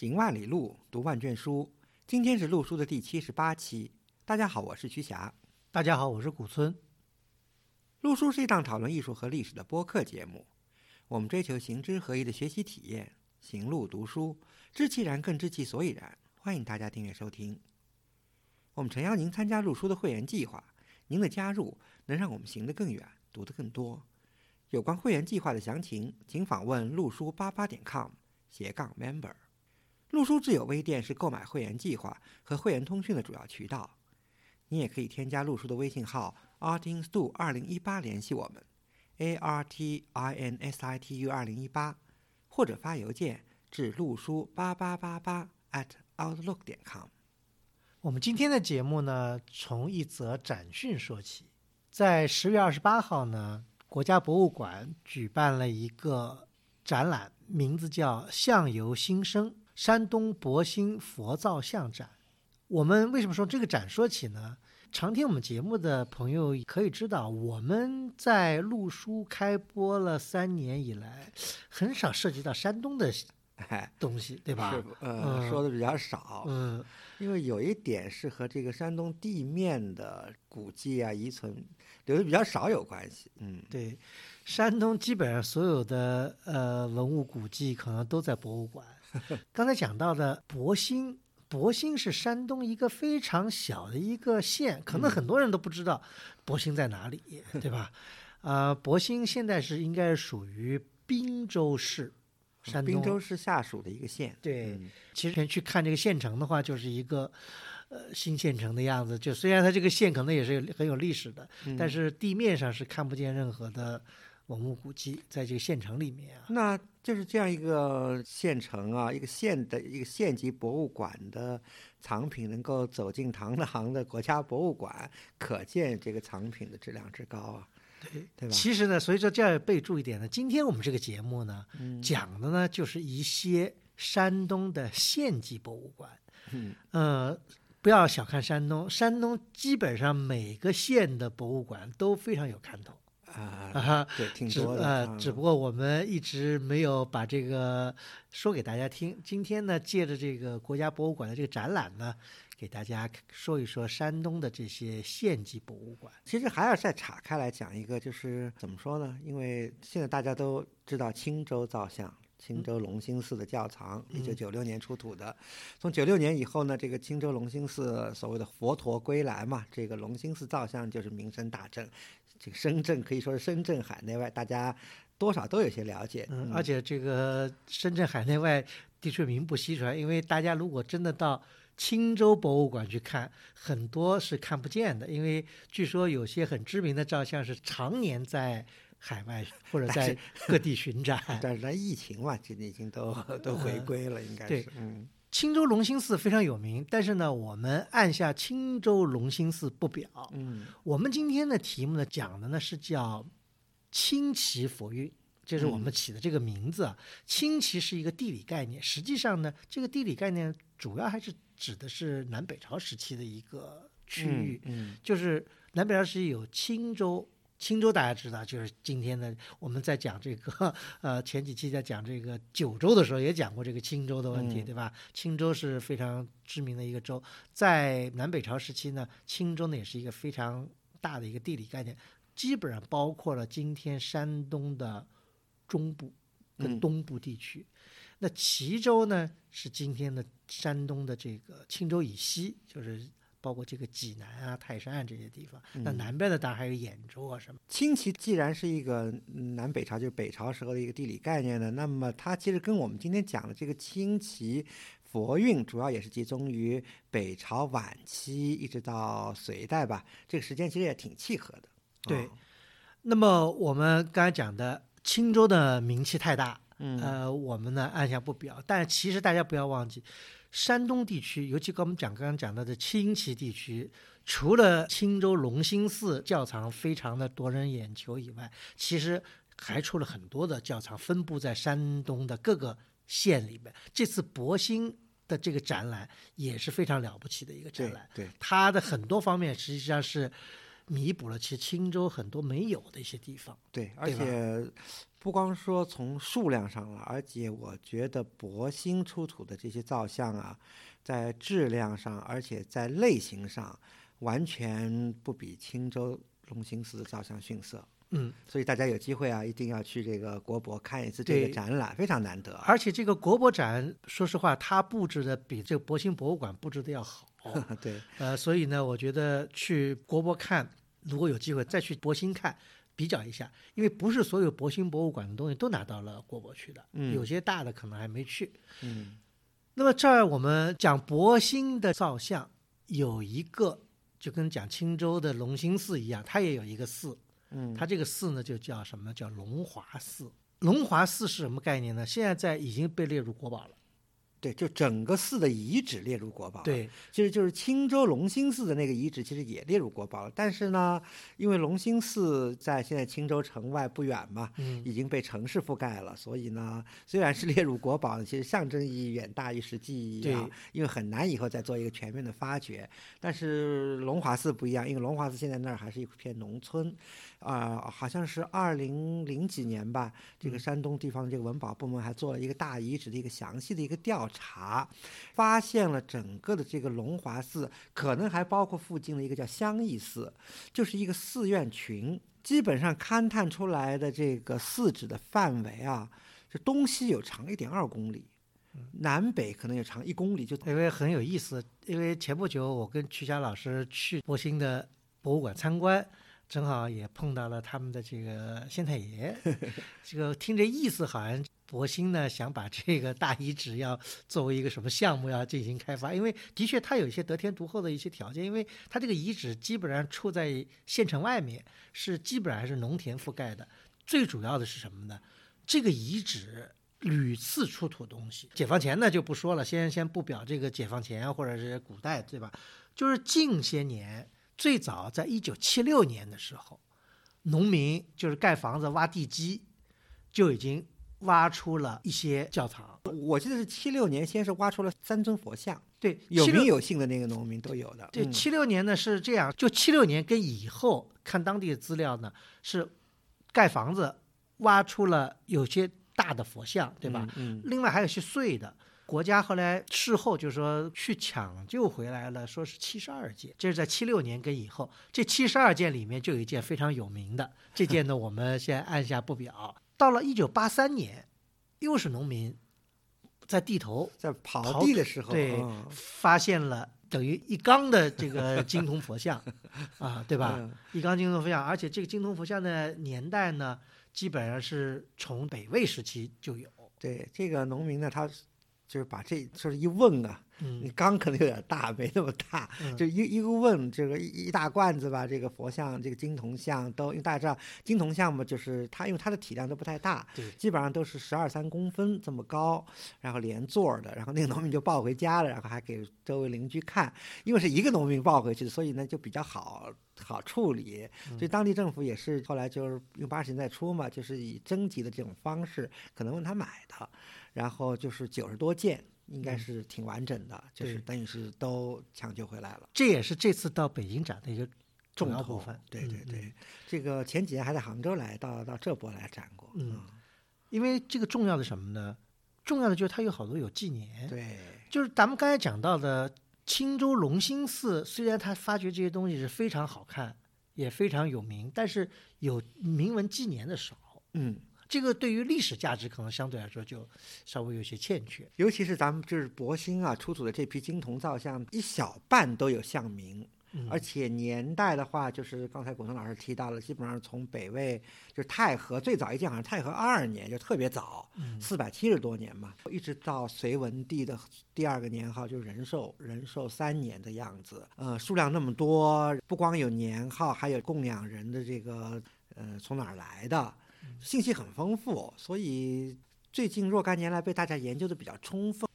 行万里路，读万卷书。今天是录书的第七十八期。大家好，我是徐霞。大家好，我是古村。录书是一档讨论艺术和历史的播客节目。我们追求行知合一的学习体验，行路读书，知其然更知其所以然。欢迎大家订阅收听。我们诚邀您参加录书的会员计划。您的加入能让我们行得更远，读得更多。有关会员计划的详情，请访问路书八八点 com 斜杠 member。路书自有微店是购买会员计划和会员通讯的主要渠道。你也可以添加路书的微信号 artinstu 二零一八联系我们，a r t i n s i t u 二零一八，或者发邮件至路书八八八八 at outlook 点 com。我们今天的节目呢，从一则展讯说起。在十月二十八号呢，国家博物馆举办了一个展览，名字叫“相由心生：山东博兴佛造像展”。我们为什么说这个展说起呢？常听我们节目的朋友可以知道，我们在录书开播了三年以来，很少涉及到山东的东西，对吧？是，呃，说的比较少。嗯，因为有一点是和这个山东地面的古迹啊、遗存留的比较少有关系。嗯，对，山东基本上所有的呃文物古迹可能都在博物馆。刚才讲到的博兴。博兴是山东一个非常小的一个县，可能很多人都不知道博兴在哪里，对吧？啊，博兴现在是应该属于滨州市，山东滨州是下属的一个县。对，其实去看这个县城的话，就是一个呃新县城的样子。就虽然它这个县可能也是很有历史的，但是地面上是看不见任何的。文物古迹在这个县城里面啊，那就是这样一个县城啊，一个县的一个县级博物馆的藏品能够走进堂 堂的国家博物馆，可见这个藏品的质量之高啊，对对吧？其实呢，所以说这要备注一点呢，今天我们这个节目呢，讲的呢就是一些山东的县级博物馆，嗯呃，不要小看山东，山东基本上每个县的博物馆都非常有看头。啊，对，挺多的。呃，只不过我们一直没有把这个说给大家听。今天呢，借着这个国家博物馆的这个展览呢，给大家说一说山东的这些县级博物馆。其实还要再岔开来讲一个，就是怎么说呢？因为现在大家都知道青州造像，青州龙兴寺的窖藏，一九九六年出土的。从九六年以后呢，这个青州龙兴寺所谓的佛陀归来嘛，这个龙兴寺造像就是名声大振。这个深圳可以说是深圳海内外，大家多少都有些了解。嗯，而且这个深圳海内外的确名不虚传，因为大家如果真的到青州博物馆去看，很多是看不见的，因为据说有些很知名的照相是常年在海外或者在各地巡展。但是，疫情嘛，今年已经都都回归了，应该是。嗯。青州龙兴寺非常有名，但是呢，我们按下青州龙兴寺不表。嗯，我们今天的题目呢，讲的呢是叫青旗佛韵，这是我们起的这个名字啊。青旗是一个地理概念，实际上呢，这个地理概念主要还是指的是南北朝时期的一个区域。嗯，就是南北朝时期有青州。青州大家知道，就是今天的我们在讲这个，呃，前几期在讲这个九州的时候也讲过这个青州的问题，对吧？青州是非常知名的一个州，在南北朝时期呢，青州呢也是一个非常大的一个地理概念，基本上包括了今天山东的中部跟东部地区。那齐州呢是今天的山东的这个青州以西，就是。包括这个济南啊、泰山啊这些地方，那南边的当然还有兖州啊什么。青齐既然是一个南北朝，就是北朝时候的一个地理概念呢，那么它其实跟我们今天讲的这个青齐佛韵，主要也是集中于北朝晚期一直到隋代吧，这个时间其实也挺契合的。对。那么我们刚才讲的青州的名气太大，呃，我们呢按下不表，但其实大家不要忘记。山东地区，尤其跟我们讲刚刚讲到的青旗地区，除了青州隆兴寺窖藏非常的夺人眼球以外，其实还出了很多的窖藏，分布在山东的各个县里面。这次博兴的这个展览也是非常了不起的一个展览，对它的很多方面实际上是弥补了其实青州很多没有的一些地方。对，而且不光说从数量上了，而且我觉得博兴出土的这些造像啊，在质量上，而且在类型上，完全不比青州龙兴寺的造像逊色。嗯，所以大家有机会啊，一定要去这个国博看一次这个展览，非常难得。而且这个国博展，说实话，它布置的比这个博兴博物馆布置的要好。对，呃，所以呢，我觉得去国博看，如果有机会再去博兴看，比较一下，因为不是所有博兴博物馆的东西都拿到了国博去的，嗯有些大的可能还没去。嗯那么这儿我们讲博兴的造像，有一个就跟讲青州的龙兴寺一样，它也有一个寺，嗯，它这个寺呢就叫什么？叫龙华寺。龙华寺是什么概念呢？现在在已经被列入国宝了。对，就整个寺的遗址列入国宝。，对，其实就是青州龙兴寺的那个遗址，其实也列入国宝了。但是呢，因为龙兴寺在现在青州城外不远嘛，嗯，已经被城市覆盖了，所以呢，虽然是列入国宝，其实象征意义远大于实际意义啊对。因为很难以后再做一个全面的发掘。但是龙华寺不一样，因为龙华寺现在那儿还是一片农村，啊、好像是二零零几年吧，这个山东地方这个文保部门还做了一个大遗址的一个详细的一个调查，发现了整个的这个龙华寺，可能还包括附近的一个叫香义寺，就是一个寺院群。基本上勘探出来的这个寺址的范围啊，是东西有长一点二公里，南北可能有长一公里，就因为很有意思，因为前不久我跟曲霞老师去博兴的博物馆参观，正好也碰到了他们的这个县太爷。这个听这意思，好像博兴呢想把这个大遗址要作为一个什么项目要进行开发，因为的确它有一些得天独厚的一些条件，因为它这个遗址基本上处在县城外面，是基本上还是农田覆盖的。最主要的是什么呢？这个遗址屡次出土东西。解放前呢就不说了，先先不表这个解放前或者是古代，对吧？就是近些年，最早在一九七六年的时候，农民就是盖房子挖地基，就已经挖出了一些教堂。我记得是七六年，先是挖出了三尊佛像，对，有76名有姓的那个农民都有的。对，嗯七六年呢是这样，就七六年跟以后看当地的资料呢，是盖房子挖出了有些大的佛像，对吧？？嗯，另外还有些碎的。国家后来事后就说去抢救回来了，说是七十二件，这是在七六年跟以后。这七十二件里面就有一件非常有名的，这件呢我们先按下不表。到了一九八三年，又是农民在地头在刨刨地的时候，对嗯发现了等于一缸的这个金铜佛像 啊，对吧？嗯一缸金铜佛像，而且这个金铜佛像的年代呢，基本上是从北魏时期就有。对这个农民呢，他就是把这就是一瓮啊，你嗯缸可能有点大，没那么大，嗯。就一一个瓮，这个一一大罐子吧，这个佛像、这个金铜像都，因为大家知道金铜像嘛，就是它因为它的体量都不太大，对基本上都是十二三公分这么高，然后连座的，然后那个农民就抱回家了，然后还给周围邻居看，因为是一个农民抱回去的，所以呢就比较好好处理，所以当地政府也是后来就是用八十年代初嘛，就是以征集的这种方式，可能问他买的，然后就是九十多件。应该嗯是挺完整的，就是等于是都抢救回来了。这也是这次到北京展的一个重要部分。对对对，这个前几年还在杭州来，到到浙博来展过。嗯因为这个重要的什么呢？重要的就是它有好多有纪年，对，就是咱们刚才讲到的青州龙兴寺，虽然它发掘这些东西是非常好看，也非常有名，但是有铭文纪年的少。嗯，这个对于历史价值可能相对来说就稍微有些欠缺。尤其是咱们就是博兴啊出土的这批金铜造像，一小半都有像铭。嗯而且年代的话，就是刚才古松老师提到了，基本上从北魏就是太和最早一件好像太和二年，就特别早，嗯四百七十多年嘛，一直到隋文帝的第二个年号，就是仁寿仁寿三年的样子。呃，数量那么多，不光有年号，还有供养人的这个呃从哪儿来的，信息很丰富，所以最近若干年来被大家研究的比较充分。